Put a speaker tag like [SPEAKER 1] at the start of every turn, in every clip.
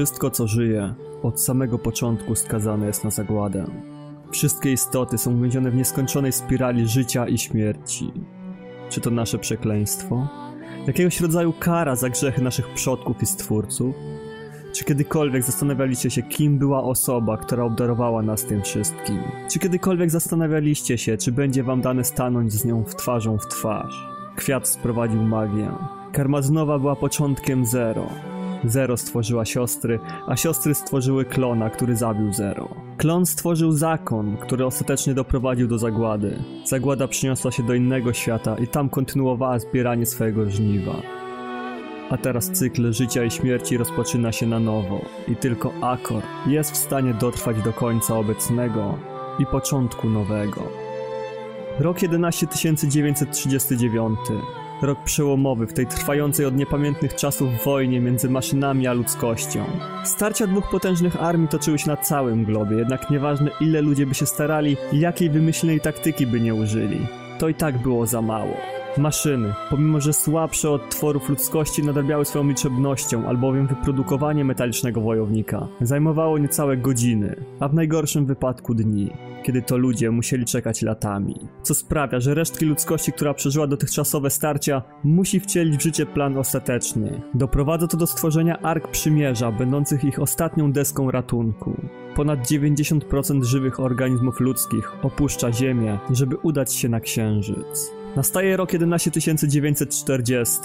[SPEAKER 1] Wszystko, co żyje, od samego początku skazane jest na zagładę. Wszystkie istoty są uwięzione w nieskończonej spirali życia i śmierci. Czy to nasze przekleństwo? Jakiegoś rodzaju kara za grzechy naszych przodków i stwórców? Czy kiedykolwiek zastanawialiście się, kim była osoba, która obdarowała nas tym wszystkim? Czy kiedykolwiek zastanawialiście się, czy będzie wam dane stanąć z nią w twarzą w twarz? Kwiat sprowadził magię. Karmaznowa była początkiem Zero. Zero stworzyła siostry, a siostry stworzyły klona, który zabił Zero. Klon stworzył zakon, który ostatecznie doprowadził do zagłady. Zagłada przyniosła się do innego świata i tam kontynuowała zbieranie swojego żniwa. A teraz cykl życia i śmierci rozpoczyna się na nowo i tylko Akor jest w stanie dotrwać do końca obecnego i początku nowego. Rok 11939. Rok przełomowy w tej trwającej od niepamiętnych czasów wojnie między maszynami a ludzkością. Starcia dwóch potężnych armii toczyły się na całym globie, jednak nieważne ile ludzie by się starali jakiej wymyślnej taktyki by nie użyli, to i tak było za mało. Maszyny, pomimo że słabsze od tworów ludzkości, nadrabiały swoją liczebnością, albowiem wyprodukowanie metalicznego wojownika zajmowało niecałe godziny, a w najgorszym wypadku dni, kiedy to ludzie musieli czekać latami. Co sprawia, że resztki ludzkości, która przeżyła dotychczasowe starcia, musi wcielić w życie plan ostateczny. Doprowadza to do stworzenia Ark Przymierza, będących ich ostatnią deską ratunku. Ponad 90% żywych organizmów ludzkich opuszcza Ziemię, żeby udać się na Księżyc. Nastaje rok 11940.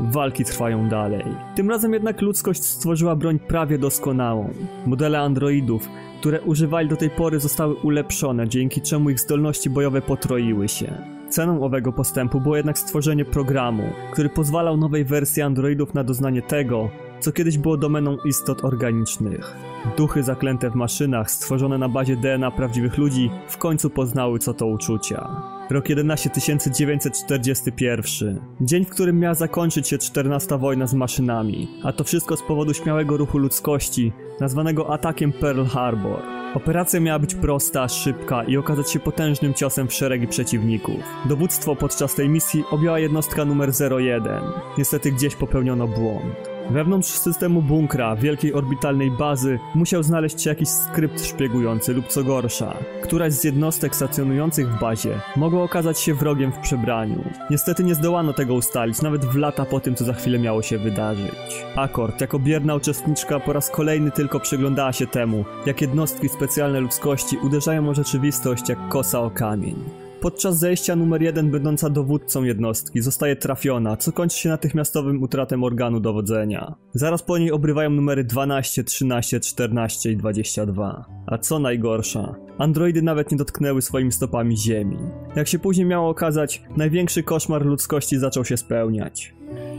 [SPEAKER 1] Walki trwają dalej. Tym razem jednak ludzkość stworzyła broń prawie doskonałą. Modele androidów, które używali do tej pory, zostały ulepszone, dzięki czemu ich zdolności bojowe potroiły się. Ceną owego postępu było jednak stworzenie programu, który pozwalał nowej wersji androidów na doznanie tego, co kiedyś było domeną istot organicznych. Duchy zaklęte w maszynach, stworzone na bazie DNA prawdziwych ludzi, w końcu poznały co to uczucia. Rok 11941. Dzień, w którym miała zakończyć się 14 wojna z maszynami, a to wszystko z powodu śmiałego ruchu ludzkości, nazwanego atakiem Pearl Harbor. Operacja miała być prosta, szybka i okazać się potężnym ciosem w szeregi przeciwników. Dowództwo podczas tej misji objęła jednostka numer 01. Niestety gdzieś popełniono błąd. Wewnątrz systemu bunkra, wielkiej orbitalnej bazy, musiał znaleźć się jakiś skrypt szpiegujący lub co gorsza. Któraś z jednostek stacjonujących w bazie mogła okazać się wrogiem w przebraniu. Niestety nie zdołano tego ustalić, nawet w lata po tym, co za chwilę miało się wydarzyć. Akord, jako bierna uczestniczka, po raz kolejny tylko przyglądała się temu, jak jednostki specjalne ludzkości uderzają o rzeczywistość jak kosa o kamień. Podczas zejścia numer jeden będąca dowódcą jednostki zostaje trafiona, co kończy się natychmiastowym utratem organu dowodzenia. Zaraz po niej obrywają numery 12, 13, 14 i 22. A co najgorsza, androidy nawet nie dotknęły swoimi stopami ziemi. Jak się później miało okazać, największy koszmar ludzkości zaczął się spełniać.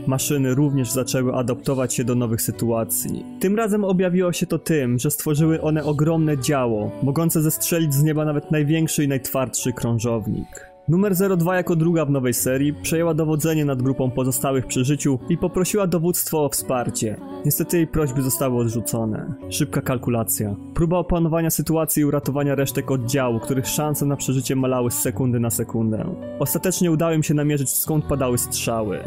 [SPEAKER 1] Maszyny również zaczęły adaptować się do nowych sytuacji. Tym razem objawiło się to tym, że stworzyły one ogromne działo, mogące zestrzelić z nieba nawet największy i najtwardszy krążownik. Numer 02 jako druga w nowej serii przejęła dowodzenie nad grupą pozostałych przy życiu i poprosiła dowództwo o wsparcie. Niestety jej prośby zostały odrzucone. Szybka kalkulacja. Próba opanowania sytuacji i uratowania resztek oddziału, których szanse na przeżycie malały z sekundy na sekundę. Ostatecznie udało im się namierzyć skąd padały strzały.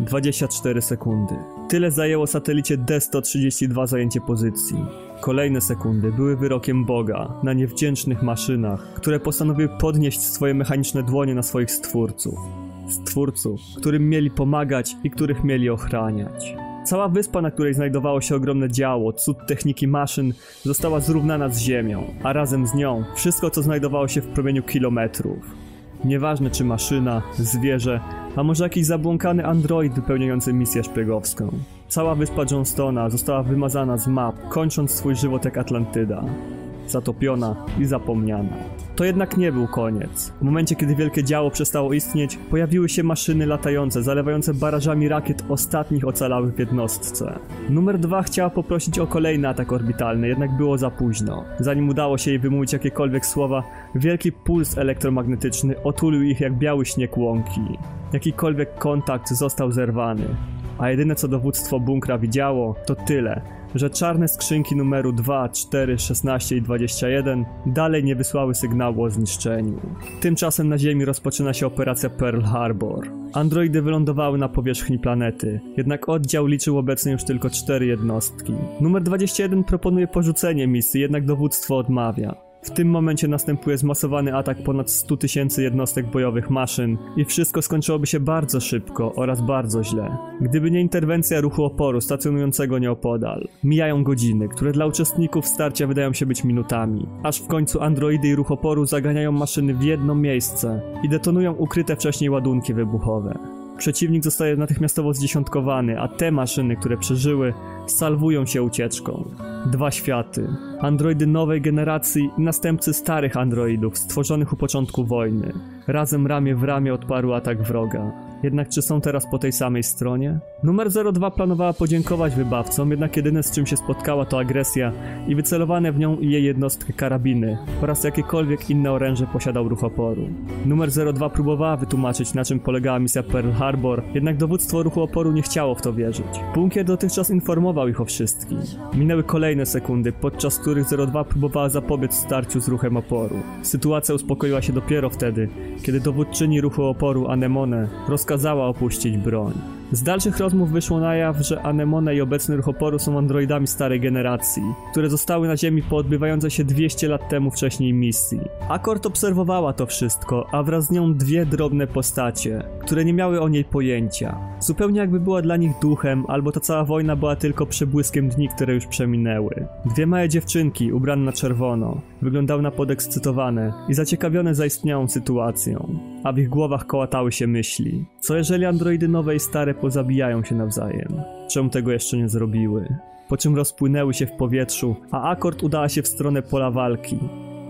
[SPEAKER 1] 24 sekundy. Tyle zajęło satelicie D-132 zajęcie pozycji. Kolejne sekundy były wyrokiem Boga na niewdzięcznych maszynach, które postanowiły podnieść swoje mechaniczne dłonie na swoich stwórców. Stwórców, którym mieli pomagać i których mieli ochraniać. Cała wyspa, na której znajdowało się ogromne działo, cud techniki maszyn, została zrównana z ziemią, a razem z nią wszystko, co znajdowało się w promieniu kilometrów. Nieważne czy maszyna, zwierzę, a może jakiś zabłąkany android wypełniający misję szpiegowską. Cała wyspa Johnstona została wymazana z map, kończąc swój żywot jak Atlantyda. Zatopiona i zapomniana. To jednak nie był koniec. W momencie, kiedy wielkie działo przestało istnieć, pojawiły się maszyny latające, zalewające barażami rakiet ostatnich ocalałych w jednostce. Numer dwa chciała poprosić o kolejny atak orbitalny, jednak było za późno. Zanim udało się jej wymówić jakiekolwiek słowa, wielki puls elektromagnetyczny otulił ich jak biały śnieg łąki. Jakikolwiek kontakt został zerwany. A jedyne co dowództwo bunkra widziało, to tyle, że czarne skrzynki numeru 2, 4, 16 i 21 dalej nie wysłały sygnału o zniszczeniu. Tymczasem na Ziemi rozpoczyna się operacja Pearl Harbor. Androidy wylądowały na powierzchni planety, jednak oddział liczył obecnie już tylko cztery jednostki. Numer 21 proponuje porzucenie misji, jednak dowództwo odmawia. W tym momencie następuje zmasowany atak ponad 100 tysięcy jednostek bojowych maszyn i wszystko skończyłoby się bardzo szybko oraz bardzo źle. Gdyby nie interwencja ruchu oporu stacjonującego nieopodal. Mijają godziny, które dla uczestników starcia wydają się być minutami, aż w końcu androidy i ruch oporu zaganiają maszyny w jedno miejsce i detonują ukryte wcześniej ładunki wybuchowe. Przeciwnik zostaje natychmiastowo zdziesiątkowany, a te maszyny, które przeżyły, salwują się ucieczką. Dwa światy. Androidy nowej generacji i następcy starych androidów stworzonych u początku wojny. Razem ramię w ramię odparł atak wroga. Jednak czy są teraz po tej samej stronie? Numer 02 planowała podziękować wybawcom, jednak jedyne z czym się spotkała to agresja i wycelowane w nią i jej jednostki karabiny oraz jakiekolwiek inne oręże posiadał ruch oporu. Numer 02 próbowała wytłumaczyć na czym polegała misja Pearl Harbor, jednak dowództwo ruchu oporu nie chciało w to wierzyć. Bunkier dotychczas informował ich o wszystkim. Minęły kolejne sekundy, podczas których 02 próbowała zapobiec starciu z ruchem oporu. Sytuacja uspokoiła się dopiero wtedy, kiedy dowódczyni ruchu oporu Anemone rozkazała opuścić broń. Z dalszych rozmów wyszło na jaw, że Anemone i obecny ruch oporu są androidami starej generacji, które zostały na Ziemi po odbywającej się 200 lat temu wcześniej misji. Akord obserwowała to wszystko, a wraz z nią dwie drobne postacie, które nie miały o niej pojęcia. Zupełnie jakby była dla nich duchem, albo ta cała wojna była tylko przebłyskiem dni, które już przeminęły. Dwie małe dziewczynki, ubrane na czerwono, wyglądały na podekscytowane i zaciekawione zaistniałą sytuacją, a w ich głowach kołatały się myśli. Co jeżeli androidy nowe i stare pozabijają się nawzajem? Czemu tego jeszcze nie zrobiły? Po czym rozpłynęły się w powietrzu, a Akord udała się w stronę pola walki,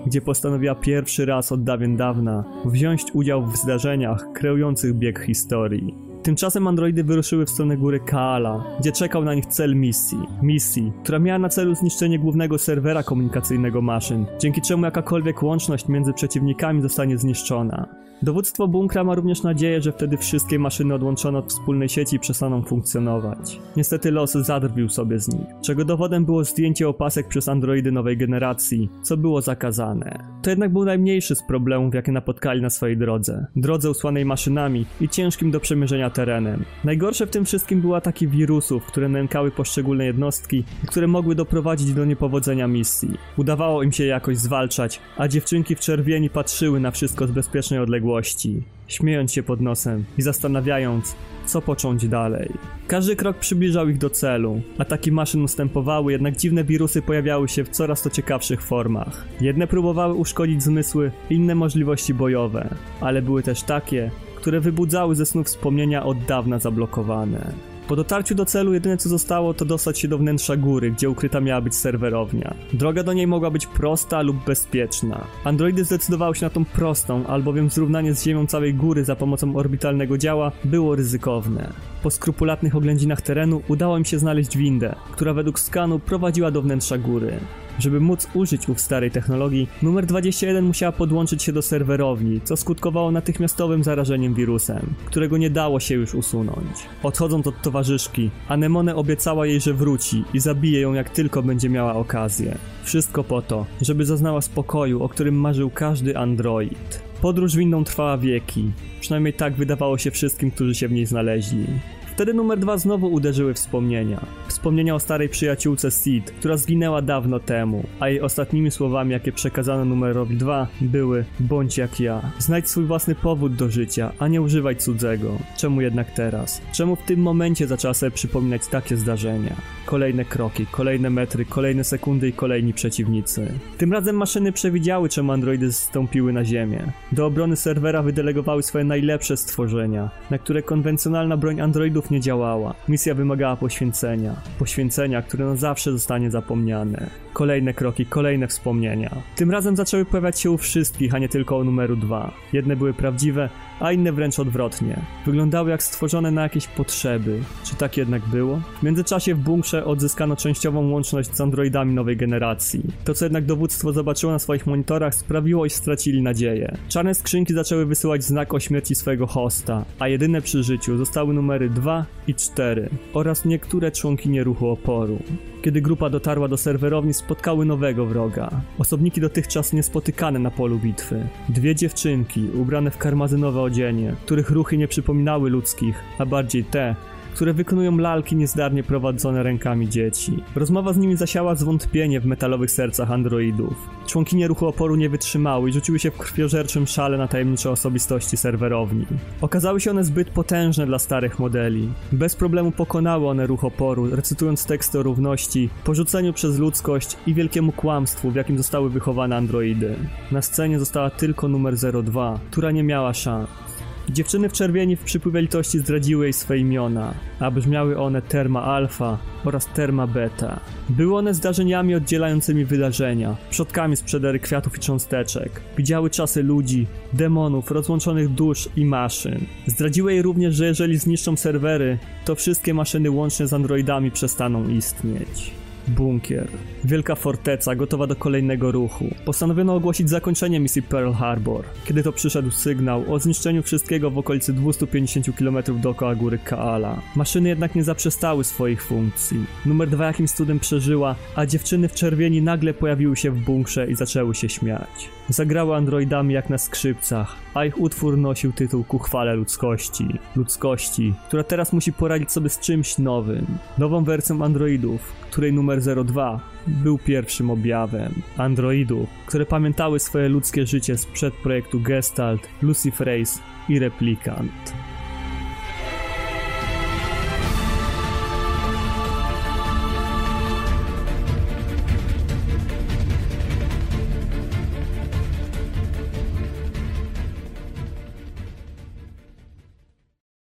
[SPEAKER 1] gdzie postanowiła pierwszy raz od dawien dawna wziąć udział w zdarzeniach kreujących bieg historii. Tymczasem androidy wyruszyły w stronę góry Kaala, gdzie czekał na nich cel misji. Misji, która miała na celu zniszczenie głównego serwera komunikacyjnego maszyn, dzięki czemu jakakolwiek łączność między przeciwnikami zostanie zniszczona. Dowództwo bunkra ma również nadzieję, że wtedy wszystkie maszyny odłączone od wspólnej sieci przestaną funkcjonować. Niestety los zadrwił sobie z nich, czego dowodem było zdjęcie opasek przez androidy nowej generacji, co było zakazane. To jednak był najmniejszy z problemów, jakie napotkali na swojej drodze. Drodze usłanej maszynami i ciężkim do przemierzenia terenem. Najgorsze w tym wszystkim były ataki wirusów, które nękały poszczególne jednostki i które mogły doprowadzić do niepowodzenia misji. Udawało im się jakoś zwalczać, a dziewczynki w czerwieni patrzyły na wszystko z bezpiecznej odległości, śmiejąc się pod nosem i zastanawiając, co począć dalej. Każdy krok przybliżał ich do celu. Ataki maszyn ustępowały, jednak dziwne wirusy pojawiały się w coraz to ciekawszych formach. Jedne próbowały uszkodzić zmysły, inne możliwości bojowe, ale były też takie, które wybudzały ze snów wspomnienia od dawna zablokowane. Po dotarciu do celu jedyne co zostało to dostać się do wnętrza góry, gdzie ukryta miała być serwerownia. Droga do niej mogła być prosta lub bezpieczna. Androidy zdecydowały się na tą prostą, albowiem zrównanie z ziemią całej góry za pomocą orbitalnego działa było ryzykowne. Po skrupulatnych oględzinach terenu udało im się znaleźć windę, która według skanu prowadziła do wnętrza góry. Żeby móc użyć ów starej technologii, numer 21 musiała podłączyć się do serwerowni, co skutkowało natychmiastowym zarażeniem wirusem, którego nie dało się już usunąć. Odchodząc od towarzyszki, Anemone obiecała jej, że wróci i zabije ją jak tylko będzie miała okazję. Wszystko po to, żeby zaznała spokoju, o którym marzył każdy android. Podróż windą trwała wieki, przynajmniej tak wydawało się wszystkim, którzy się w niej znaleźli. Wtedy numer dwa znowu uderzyły wspomnienia. Wspomnienia o starej przyjaciółce Sid, która zginęła dawno temu, a jej ostatnimi słowami, jakie przekazano numerowi dwa, były bądź jak ja. Znajdź swój własny powód do życia, a nie używaj cudzego. Czemu jednak teraz? Czemu w tym momencie zaczęła sobie przypominać takie zdarzenia? Kolejne kroki, kolejne metry, kolejne sekundy i kolejni przeciwnicy. Tym razem maszyny przewidziały, czemu androidy zstąpiły na ziemię. Do obrony serwera wydelegowały swoje najlepsze stworzenia, na które konwencjonalna broń androidów nie działała. Misja wymagała poświęcenia. Poświęcenia, które na zawsze zostanie zapomniane. Kolejne kroki, kolejne wspomnienia. Tym razem zaczęły pojawiać się u wszystkich, a nie tylko o numeru dwa. Jedne były prawdziwe, a inne wręcz odwrotnie. Wyglądały jak stworzone na jakieś potrzeby. Czy tak jednak było? W międzyczasie w bunkrze odzyskano częściową łączność z androidami nowej generacji. To co jednak dowództwo zobaczyło na swoich monitorach sprawiło, iż stracili nadzieję. Czarne skrzynki zaczęły wysyłać znak o śmierci swojego hosta, a jedyne przy życiu zostały numery 2 i 4 oraz niektóre członkinie ruchu oporu. Kiedy grupa dotarła do serwerowni, spotkały nowego wroga. Osobniki dotychczas niespotykane na polu bitwy. Dwie dziewczynki, ubrane w karmazynowe odzienie, których ruchy nie przypominały ludzkich, a bardziej te, które wykonują lalki niezdarnie prowadzone rękami dzieci. Rozmowa z nimi zasiała zwątpienie w metalowych sercach androidów. Członkinie ruchu oporu nie wytrzymały i rzuciły się w krwiożerczym szale na tajemnicze osobistości serwerowni. Okazały się one zbyt potężne dla starych modeli. Bez problemu pokonały one ruch oporu, recytując teksty o równości, porzuceniu przez ludzkość i wielkiemu kłamstwu, w jakim zostały wychowane androidy. Na scenie została tylko numer 02, która nie miała szans. Dziewczyny w czerwieni w przypływie litości zdradziły jej swoje imiona, a brzmiały one Terma Alpha oraz Terma Beta. Były one zdarzeniami oddzielającymi wydarzenia, przodkami z przedery kwiatów i cząsteczek. Widziały czasy ludzi, demonów, rozłączonych dusz i maszyn. Zdradziły jej również, że jeżeli zniszczą serwery, to wszystkie maszyny łącznie z androidami przestaną istnieć. Bunkier. Wielka forteca, gotowa do kolejnego ruchu. Postanowiono ogłosić zakończenie misji Pearl Harbor, kiedy to przyszedł sygnał o zniszczeniu wszystkiego w okolicy 250 km dookoła góry Kaala. Maszyny jednak nie zaprzestały swoich funkcji. Numer dwa jakimś cudem przeżyła, a dziewczyny w czerwieni nagle pojawiły się w bunkrze i zaczęły się śmiać. Zagrały androidami jak na skrzypcach, a ich utwór nosił tytuł ku chwale ludzkości. Ludzkości, która teraz musi poradzić sobie z czymś nowym. Nową wersją androidów, której numer 02 był pierwszym objawem. Androidów, które pamiętały swoje ludzkie życie sprzed projektu Gestalt, Lucifer Race i Replikant.